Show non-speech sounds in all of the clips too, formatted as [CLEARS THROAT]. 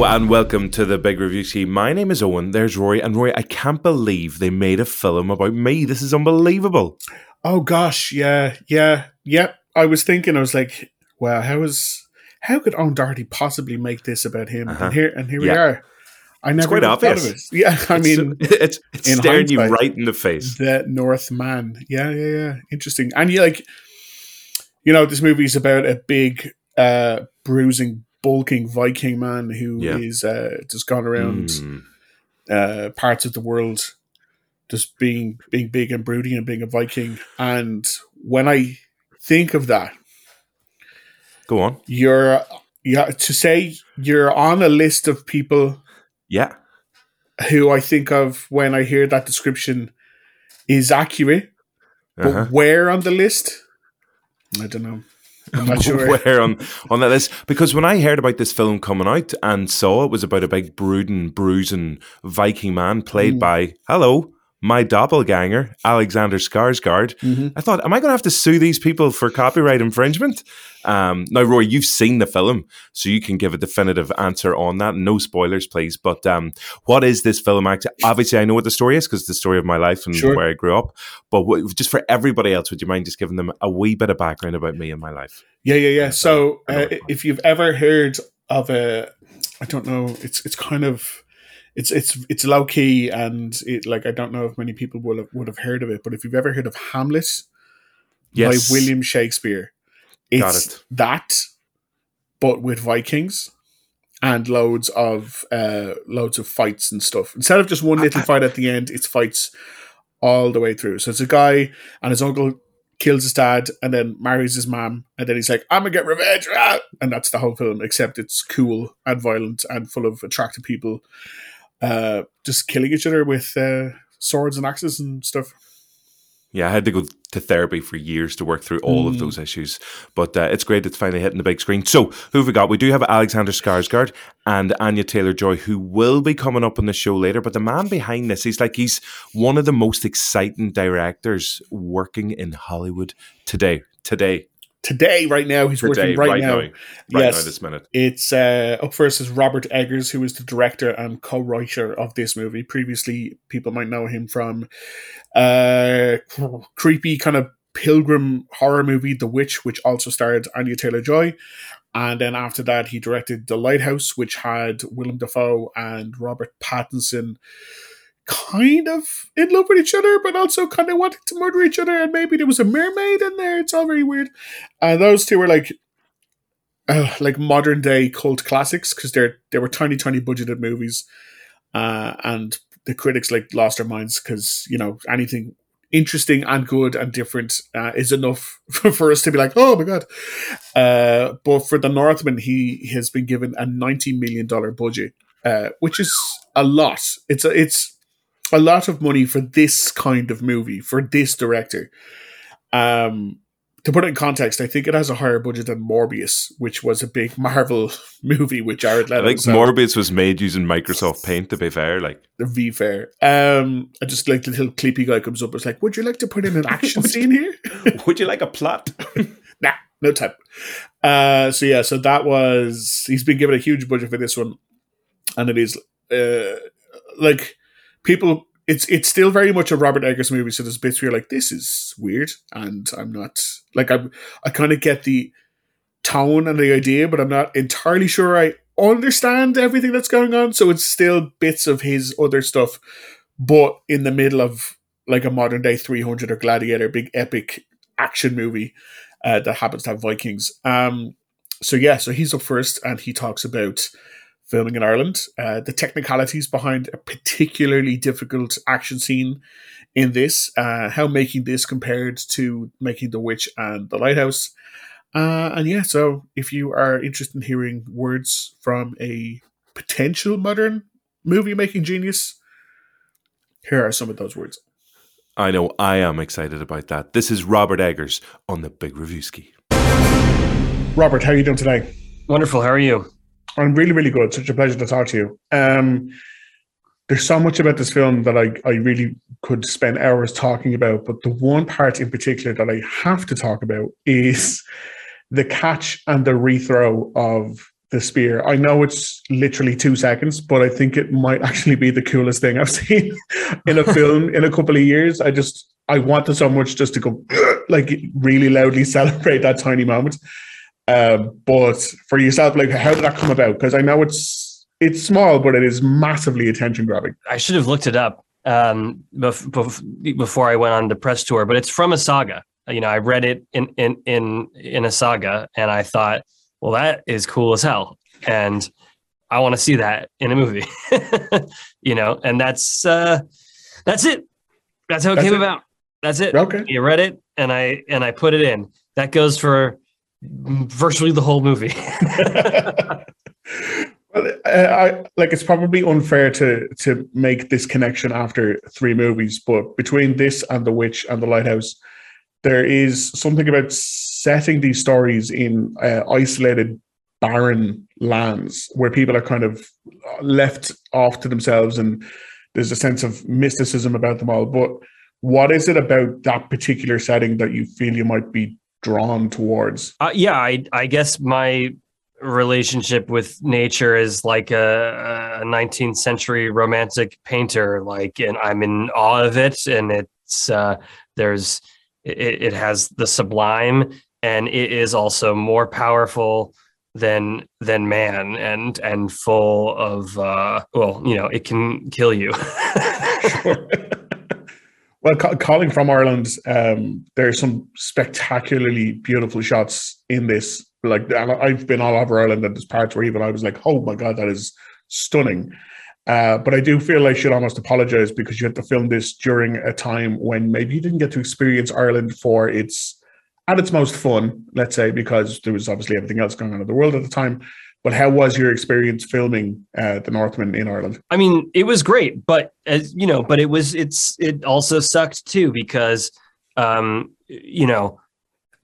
Hello and welcome to the Big Review Team. My name is Owen. There's Rory. And Rory, I can't believe they made a film about me. This is unbelievable. Oh gosh, yeah, yeah, yeah. I was thinking, I was like, wow, how is how could Owen Doherty possibly make this about him? Uh-huh. And here and here Yeah. we are. I never quite obvious. of it. [LAUGHS] Yeah, I It's- mean [LAUGHS] it's, it's staring you right in the face. the Northman. Yeah, yeah, yeah. Interesting. And you like you know, this movie is about a big uh bruising, bulking Viking man who is Yeah. uh just gone around Mm. uh, parts of the world just being being big and broody and being a Viking. And when I think of that, Go on. you're yeah to say you're on a list of people Yeah. who I think of when I hear that description is accurate, but Uh-huh. where on the list? I don't know. [LAUGHS] I'm not [LAUGHS] sure. Where on on that list? Because when I heard about this film coming out and saw it was about a big brooding, bruising Viking man played Mm. by hello my doppelganger Alexander Skarsgård, Mhm. I thought, am I going to have to sue these people for copyright infringement? Um, now, Roy, you've seen the film, so you can give a definitive answer on that. No spoilers, please. But um, what is this film? Act? Obviously, I know what the story is because it's the story of my life and Sure. where I grew up. But what, just for everybody else, would you mind just giving them a wee bit of background about me and my life? Yeah, yeah, yeah. So, uh, if you've ever heard of a, I don't know, it's it's kind of, it's it's it's low key and it like I don't know if many people would have would have heard of it, but if you've ever heard of Hamlet Yes, by William Shakespeare, it's it. that, but with Vikings and loads of uh loads of fights and stuff. Instead of just one little fight at the end, it's fights all the way through. So it's a guy and his uncle kills his dad and then marries his mom and then he's like i'm gonna get revenge ah! and that's the whole film except it's cool and violent and full of attractive people uh just killing each other with uh swords and axes and stuff Yeah, I had to go to therapy for years to work through all of Mm. those issues, but uh, it's great it's finally hitting the big screen. So, who have we got? We do have Alexander Skarsgård and Anya Taylor Joy, who will be coming up on the show later. But the man behind this, he's like he's one of the most exciting directors working in Hollywood today. Today, today right now he's today, working right, right now, now, right yes now, this minute. It's uh, up first is Robert Eggers, who is the director and co-writer of this movie. Previously, people might know him from uh, creepy kind of pilgrim horror movie, The Witch, which also starred Anya Taylor Joy. And then after that, he directed The Lighthouse, which had Willem Dafoe and Robert Pattinson kind of in love with each other, but also kind of wanting to murder each other. And maybe there was a mermaid in there. It's all very weird. And those two were like uh, like modern day cult classics because they're they were tiny tiny budgeted movies uh and the critics like lost their minds because you know anything interesting and good and different uh, is enough [LAUGHS] for us to be like oh my god uh but for the northman he has been given a 90 million dollar budget uh which is a lot it's a, it's a lot of money for this kind of movie for this director um to put it in context, I think it has a higher budget than Morbius, which was a big [LAUGHS] Marvel movie with Jared I Leto. think so Morbius was made using Microsoft Paint. To be fair, like the V Fair. Um, I just like the little creepy guy comes up. It's like, would you like to put in an [LAUGHS] action scene here? [LAUGHS] would you like a plot? nah, no time. Uh, so yeah, so that was he's been given a huge budget for this one, and it is uh, like people. It's it's still very much a Robert Eggers movie. So there's bits where you're like, this is weird, and I'm not like I'm. I kind of get the tone and the idea, but I'm not entirely sure I understand everything that's going on. So it's still bits of his other stuff, but in the middle of like a modern day 300 or Gladiator, big epic action movie uh, that happens to have Vikings. Um, so yeah, so he's up first, and he talks about filming in Ireland, uh, the technicalities behind a particularly difficult action scene in this, uh, how making this compared to making The Witch and The Lighthouse. Uh, and yeah, so if you are interested in hearing words from a potential modern movie making genius, here are some of those words. I know I am excited about that. This is Robert Eggers on the Big Reviewski. Robert, how are you doing today? Wonderful. How are you? I'm really, really good. Such a pleasure to talk to you. Um, there's so much about this film that I, I really could spend hours talking about, but the one part in particular that I have to talk about is the catch and the rethrow of the spear. I know it's literally two seconds, but I think it might [LAUGHS] actually be the coolest thing I've seen [LAUGHS] in a film in a couple of years. I just I wanted so much just to go [CLEARS THROAT] like really loudly [LAUGHS] celebrate that tiny moment. Uh, but for yourself, like how did that come about? Because I know it's it's small, but it is massively attention grabbing. I should have looked it up um, bef- before I went on the press tour, but it's from a saga. You know, I read it in in in in a saga, and I thought, well, that is cool as hell, and I want to see that in a movie. [LAUGHS] you know, and that's uh, that's it. That's how it that's came it. about. That's it. Okay. You read it, and I and I put it in. That goes for virtually the whole movie. [LAUGHS] well, I, like it's probably unfair to to make this connection after three movies, but between this and The Witch and The Lighthouse, there is something about setting these stories in uh, isolated, barren lands where people are kind of left off to themselves, and there's a sense of mysticism about them all. But what is it about that particular setting that you feel you might be drawn towards? Uh, yeah, I, I guess my relationship with nature is like a, a, 19th century romantic painter. Like, and I'm in awe of it, and it's uh, there's it, it has the sublime, and it is also more powerful than than man and and full of uh well you know it can kill you [LAUGHS] [LAUGHS] Well, ca- calling from Ireland, um, there's some spectacularly beautiful shots in this. Like, I've been all over Ireland, and there's parts where even I was like, "Oh my god, that is stunning." Uh, but I do feel I should almost apologize because you had to film this during a time when maybe you didn't get to experience Ireland for its at its most fun, let's say, because there was obviously everything else going on in the world at the time. But how was your experience filming uh, the Northman in Ireland? I mean, it was great, but as you know, but it was it's it also sucked too because um, you know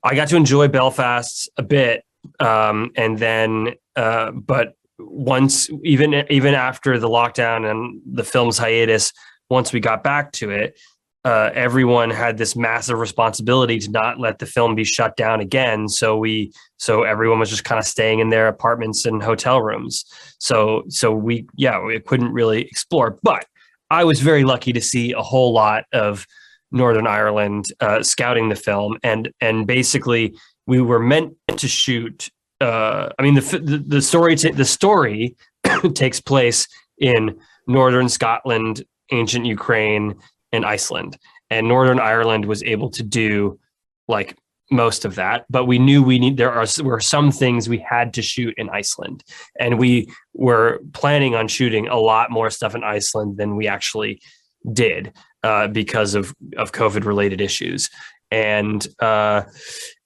I got to enjoy Belfast a bit, um, and then uh, but once even even after the lockdown and the film's hiatus, once we got back to it, uh, everyone had this massive responsibility to not let the film be shut down again. So we, so everyone was just kind of staying in their apartments and hotel rooms. So, so we, yeah, we couldn't really explore. But I was very lucky to see a whole lot of Northern Ireland uh, scouting the film, and and basically we were meant to shoot. Uh, I mean, the the, the story t- the story [COUGHS] takes place in northern Scotland, ancient Ukraine, in Iceland. And Northern Ireland was able to do like most of that, but we knew we need there are were some things we had to shoot in Iceland, and we were planning on shooting a lot more stuff in Iceland than we actually did uh, because of of COVID related issues, and uh,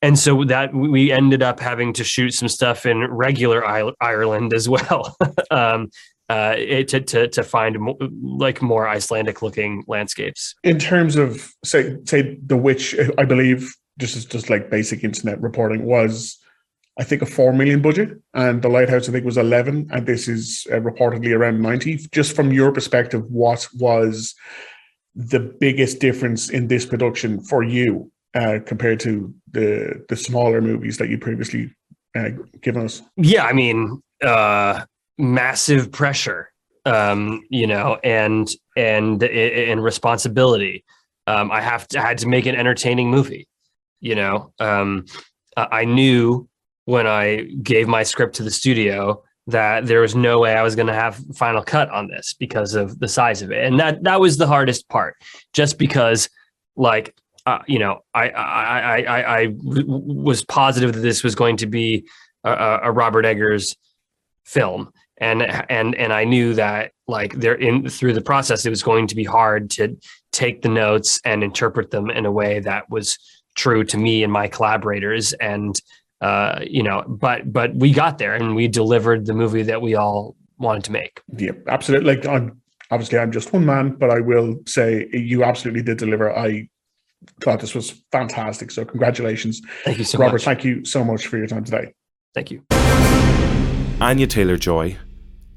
and so that we ended up having to shoot some stuff in regular Ireland as well. [LAUGHS] um, uh, to, to to find mo- like more Icelandic looking landscapes. In terms of say say the witch, I believe just as just like basic internet reporting was. I think a four million budget, and the lighthouse I think was eleven, and this is uh, reportedly around ninety. Just from your perspective, what was the biggest difference in this production for you uh, compared to the the smaller movies that you previously uh, given us? Yeah, I mean, uh, massive pressure um, you know and and and responsibility. Um, i have to I had to make an entertaining movie you know? Um, i knew when i gave my script to the studio that there was no way i was going to have final cut on this because of the size of it. And that that was the hardest part just because like uh, you know I, I i i i was positive that this was going to be a, a robert eggers film and and and I knew that like there in through the process it was going to be hard to take the notes and interpret them in a way that was true to me and my collaborators. And uh, you know but but we got there and we delivered the movie that we all wanted to make. Yeah absolutely. Like I'm, obviously i'm just one man but i will say you absolutely did deliver. I thought this was fantastic. So congratulations. Thank you so robert much. thank you so much for your time today. Thank you. Anya taylor joy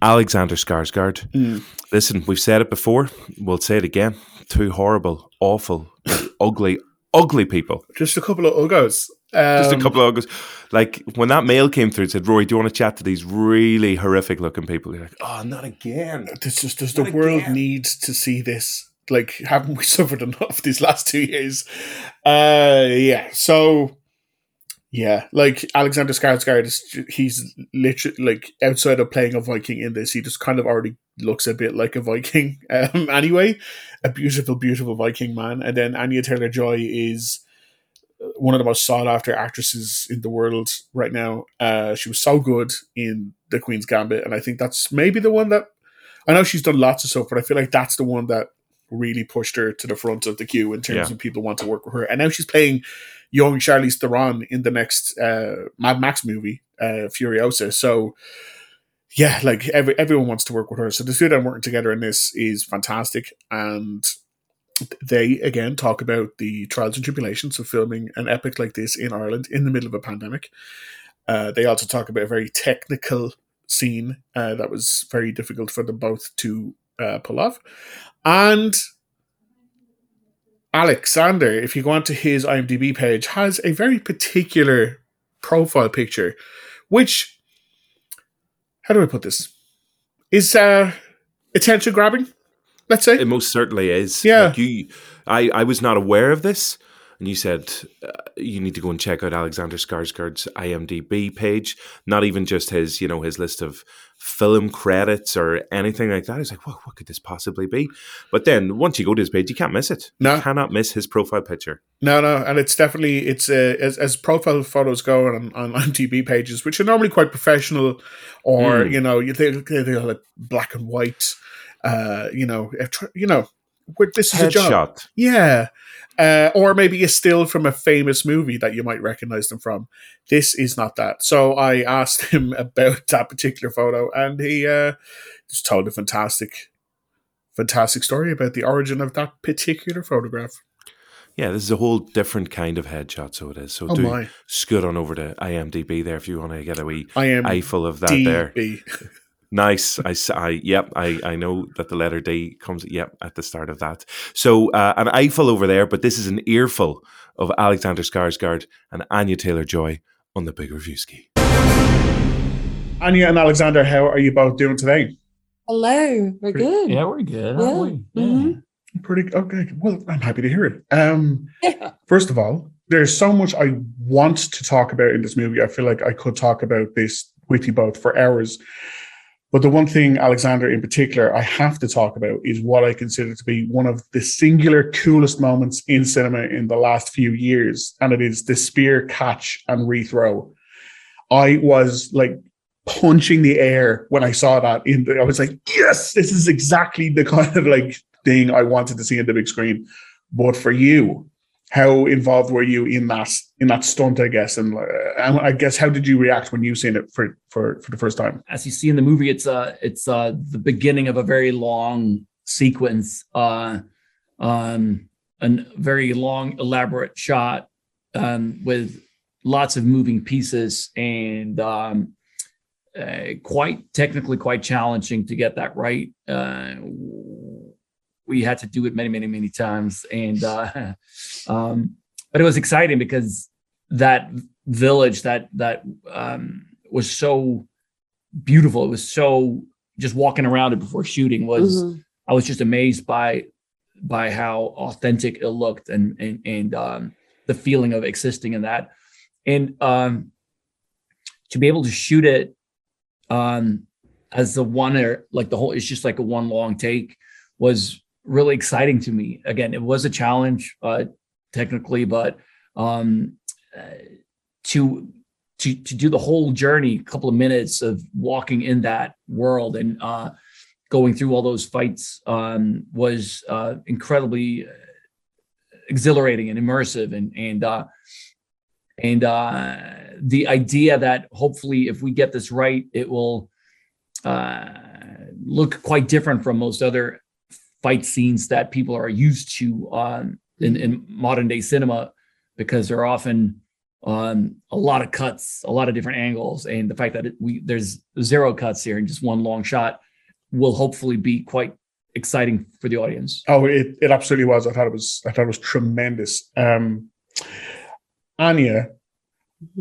Alexander Skarsgård. Mm. Listen, we've said it before. We'll say it again. Two horrible, awful, ugly, ugly people. Just a couple of uggos. Just a Um, couple of August. Like when that mail came through, it said, Rory, do you want to chat to these really horrific looking people? You're like, oh, not again. This just does the world again. needs to see this? Like, haven't we [LAUGHS] suffered enough these last two years? Uh, yeah. So, yeah, like Alexander Skarsgård is he's literally like outside of playing a Viking in this, he just kind of already looks a bit like a Viking. [LAUGHS] Um, anyway, a beautiful, beautiful Viking man, and then Anya Taylor Joy is one of the most sought after actresses in the world right now. Uh, she was so good in The Queen's Gambit, and I think that's maybe the one that I know she's done lots of stuff, but I feel like that's the one that really pushed her to the front of the queue in terms Yeah. of people want to work with her. And now she's playing young Charlize Theron in the next uh, Mad Max movie, uh, Furiosa. So yeah, like every, everyone wants to work with her. So the two of them working together in this is fantastic. And they again talk about the trials and tribulations of filming an epic like this in Ireland in the middle of a pandemic. Uh, they also talk about a very technical scene uh, that was very difficult for them both to uh, pull off. And Alexander, if you go onto his IMDb page, has a very particular profile picture, which, how do I put this? Is uh, attention grabbing, let's say. It most certainly is. Yeah. Like you, I, I was not aware of this. And you said uh, you need to go and check out Alexander Skarsgård's IMDb page, not even just his, you know, his list of film credits or anything like that. Was like, well, what could this possibly be? But then once you go to his page, you can't miss it. No. You cannot miss his profile picture. No, no, and it's definitely it's uh, as as profile photos go on on [LAUGHS] IMDb pages, which are normally quite professional, or Mm. you know you they're like black and white, uh, you know, if you know, where this is a job, Headshot. yeah, uh, or maybe a still from a famous movie that you might recognize them from. This is not that. So I asked [LAUGHS] him about that particular photo, and he uh, just told a fantastic, fantastic story about the origin of that particular photograph. Yeah, this is a whole different kind of headshot, so it is. So Oh do my! scoot on over to IMDb there if you want to get a wee I am eyeful of that there. [LAUGHS] DB. Nice. I yep. I, I know that the letter D comes, yep, at the start of that. So uh, an eyeful over there, but this is an earful of Alexander Skarsgård and Anya Taylor Joy on the Big Reviewski. Anya and Alexander, how are you both doing today? Hello, we're good. Yeah, we're good. Yeah. Aren't we? Mhm. Pretty okay. Well, I'm happy to hear it. Um, Yeah. [LAUGHS] first of all, there's so much I want to talk about in this movie. I feel like I could talk about this with you both for hours. But the one thing, Alexander, in particular, I have to talk about is what I consider to be one of the singular coolest moments in cinema in the last few years, and it is the spear catch and rethrow. I was like punching the air when I saw that. In the, I was like, yes, this is exactly the kind of like thing I wanted to see in the big screen. But for you, how involved were you in that in that stunt? I guess, and, uh, and I guess how did you react when you seen it for for for the first time? as you see in the movie, it's uh it's uh the beginning of a very long sequence, uh, um, a very long, elaborate shot, um, with lots of moving pieces and um, uh, quite technically quite challenging to get that right. Uh, we had to do it many, many, many times, and uh, [LAUGHS] um, but it was exciting because that village that that um, was so beautiful. It was so just walking around it before shooting was Mhm. I was just amazed by by how authentic it looked and and and um, the feeling of existing in that, and um, to be able to shoot it um, as the one or like the whole it's just like a one long take was really exciting to me. Again, it was a challenge uh, technically, but um, uh, to to to do the whole journey, a couple of minutes of walking in that world and uh, going through all those fights um, was uh, incredibly uh, exhilarating and immersive, and and uh, and uh, the idea that hopefully, if we get this right, it will uh, look quite different from most other fight scenes that people are used to um, in, in modern day cinema, because they're often um, a lot of cuts, a lot of different angles, and the fact that it, we there's zero cuts here and just one long shot will hopefully be quite exciting for the audience. Oh, it, it absolutely was. I thought it was I thought it was tremendous. Um, Anya,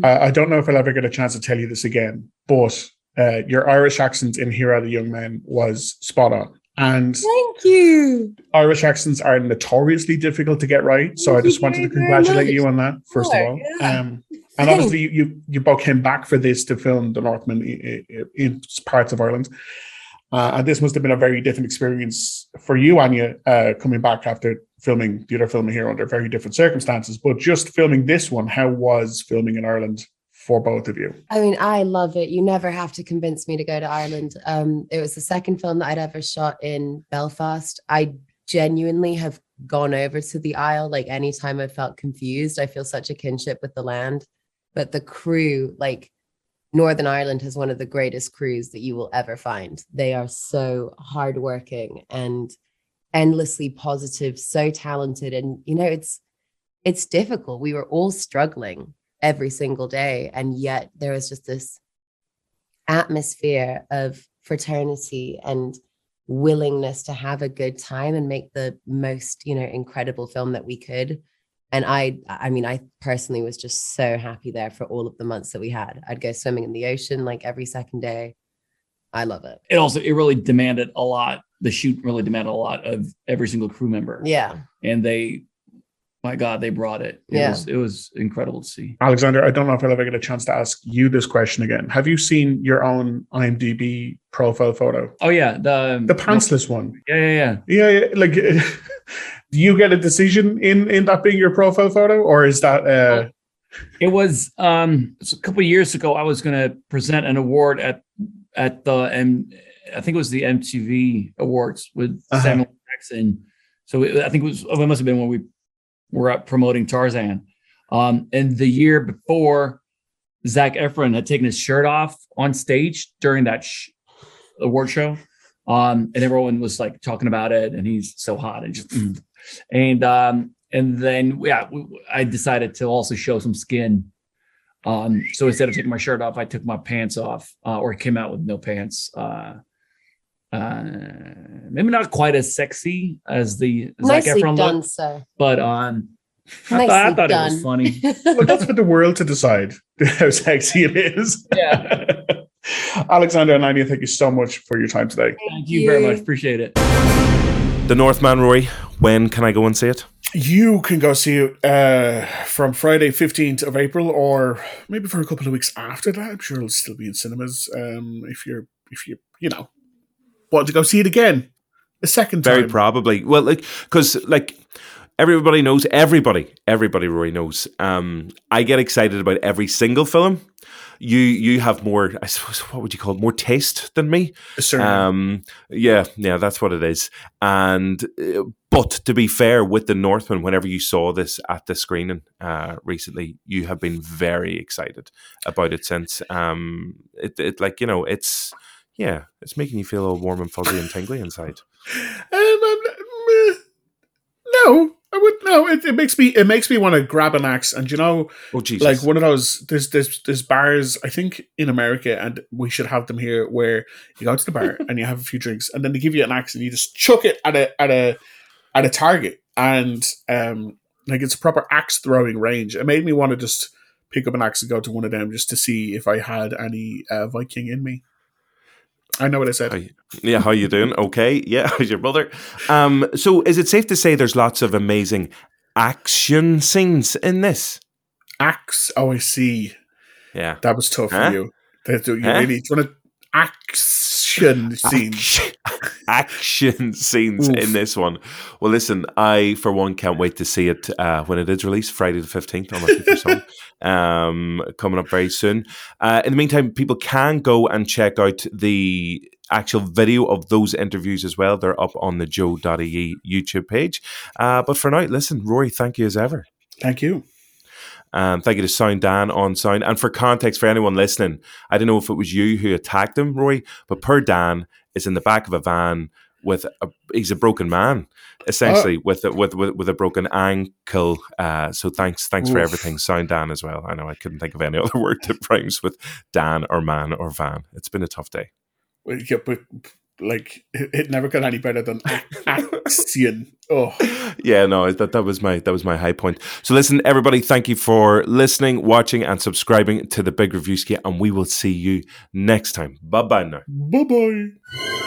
I, I don't know if I'll ever get a chance to tell you this again, but uh, your Irish accent in Here Are the Young Men was spot on. And Thank you. Irish accents are notoriously difficult to get right. So I Thank you just wanted to congratulate much. you on that, first of all. yeah. Um, [LAUGHS] and obviously, you, you you both came back for this to film The Northman in, in parts of Ireland. Uh, and this must have been a very different experience for you, Anya, uh, coming back after filming the other film here under very different circumstances. But just filming this one, how was filming in Ireland for both of you? I mean, I love it. You never have to convince me to go to Ireland. Um, it was the second film that I'd ever shot in Belfast. I genuinely have gone over to the Isle. Like anytime I felt confused, I feel such a kinship with the land. But the crew, like Northern Ireland, has one of the greatest crews that you will ever find. They are so hardworking and endlessly positive, so talented, and you know it's it's difficult. We were all struggling every single day. And yet there was just this atmosphere of fraternity and willingness to have a good time and make the most, you know, incredible film that we could. And I, I mean, I personally was just so happy there for all of the months that we had. I'd go swimming in the ocean like every second day. I love it. It also it really demanded a lot. The shoot really demanded a lot of every single crew member. Yeah. and they my god they brought it it Yeah. was it was incredible to see Alexander, I don't know if I'll ever get a chance to ask you this question again. Have you seen your own IMDb profile photo? oh yeah the The pantsless one. yeah yeah yeah Yeah, yeah like [LAUGHS] do you get a decision in in that being your profile photo, or is that uh it was um a couple of years ago i was going to present an award at at the M, i think it was the mtv awards with Uh-huh. samuel jackson so it, i think it was oh, it must have been when we were up promoting tarzan. Um and the year before zac efron had taken his shirt off on stage during that sh- award show. Um and everyone was like talking about it and he's so hot and just mm. and um and then yeah i decided to also show some skin. Um so instead of taking my shirt off i took my pants off uh, or came out with no pants uh uh maybe not quite as sexy as the Zac Nicely Efron done, look, sir. but um I Nicely thought, I thought it was funny. [LAUGHS] well, that's for the world to decide [LAUGHS] how sexy it is. Yeah. [LAUGHS] Alexander and Anya, thank you so much for your time today. Thank you very much. Appreciate it. The Northman, Rory. When can I go and see it? You can go see it uh, from Friday, 15th of April, or maybe for a couple of weeks after that. I'm sure it'll still be in cinemas. Um, if you're, if you, you know, want to go see it again a second time. Very probably. Well, like because like everybody knows, everybody, everybody Rory knows. Um, I get excited about every single film. You you have more, I suppose, what would you call it? More taste than me. Certainly. Um, yeah, yeah, that's what it is. And uh, but to be fair, with the Northman, whenever you saw this at the screening uh, recently, you have been very excited about it since. Um, it, it like you know, it's yeah, it's making you feel all warm and fuzzy and tingly inside. [LAUGHS] Um, um, uh, no, I would no. It, it makes me it makes me want to grab an axe, and you know, Oh Jesus! like one of those. There's there's there's bars I think in America, and we should have them here, where you go to the bar [LAUGHS] and you have a few drinks, and then they give you an axe, and you just chuck it at a at a at a target, and um, like it's a proper axe throwing range. It made me want to just pick up an axe and go to one of them just to see if I had any uh, Viking in me. I know what I said. How you- yeah, how you doing? Okay, yeah, [LAUGHS] how's your brother? Um, so is it safe to say there's lots of amazing action scenes in this? Axe. Oh, I see. Yeah, That was tough Huh? for you. You Huh? really want to action scenes. action, [LAUGHS] action scenes Oof. in this one. Well, listen, I for one can't wait to see it uh, when it is released, Friday the fifteenth. I'm for some um, coming up very soon. Uh, in the meantime, people can go and check out the actual video of those interviews as well. They're up on the Joe.ie YouTube page. Uh, but for now, listen, Rory, thank you as ever. Thank you. Um, thank you to Sound Dan on Sound. And for context, for anyone listening, I don't know if it was you who attacked him, Roy, but Per Dan is in the back of a van with a he's a broken man, essentially with, a, with with with a broken ankle. Uh, so thanks thanks for everything, Sound Dan as well. I know I couldn't think of any [LAUGHS] other word that rhymes with Dan or man or van. It's been a tough day. Well, yeah, but like it, never got any better than Axion. Oh, yeah, no, that that was my that was my high point. So listen, everybody, thank you for listening, watching, and subscribing to the Big Reviewski, and we will see you next time. Bye bye now. bye bye.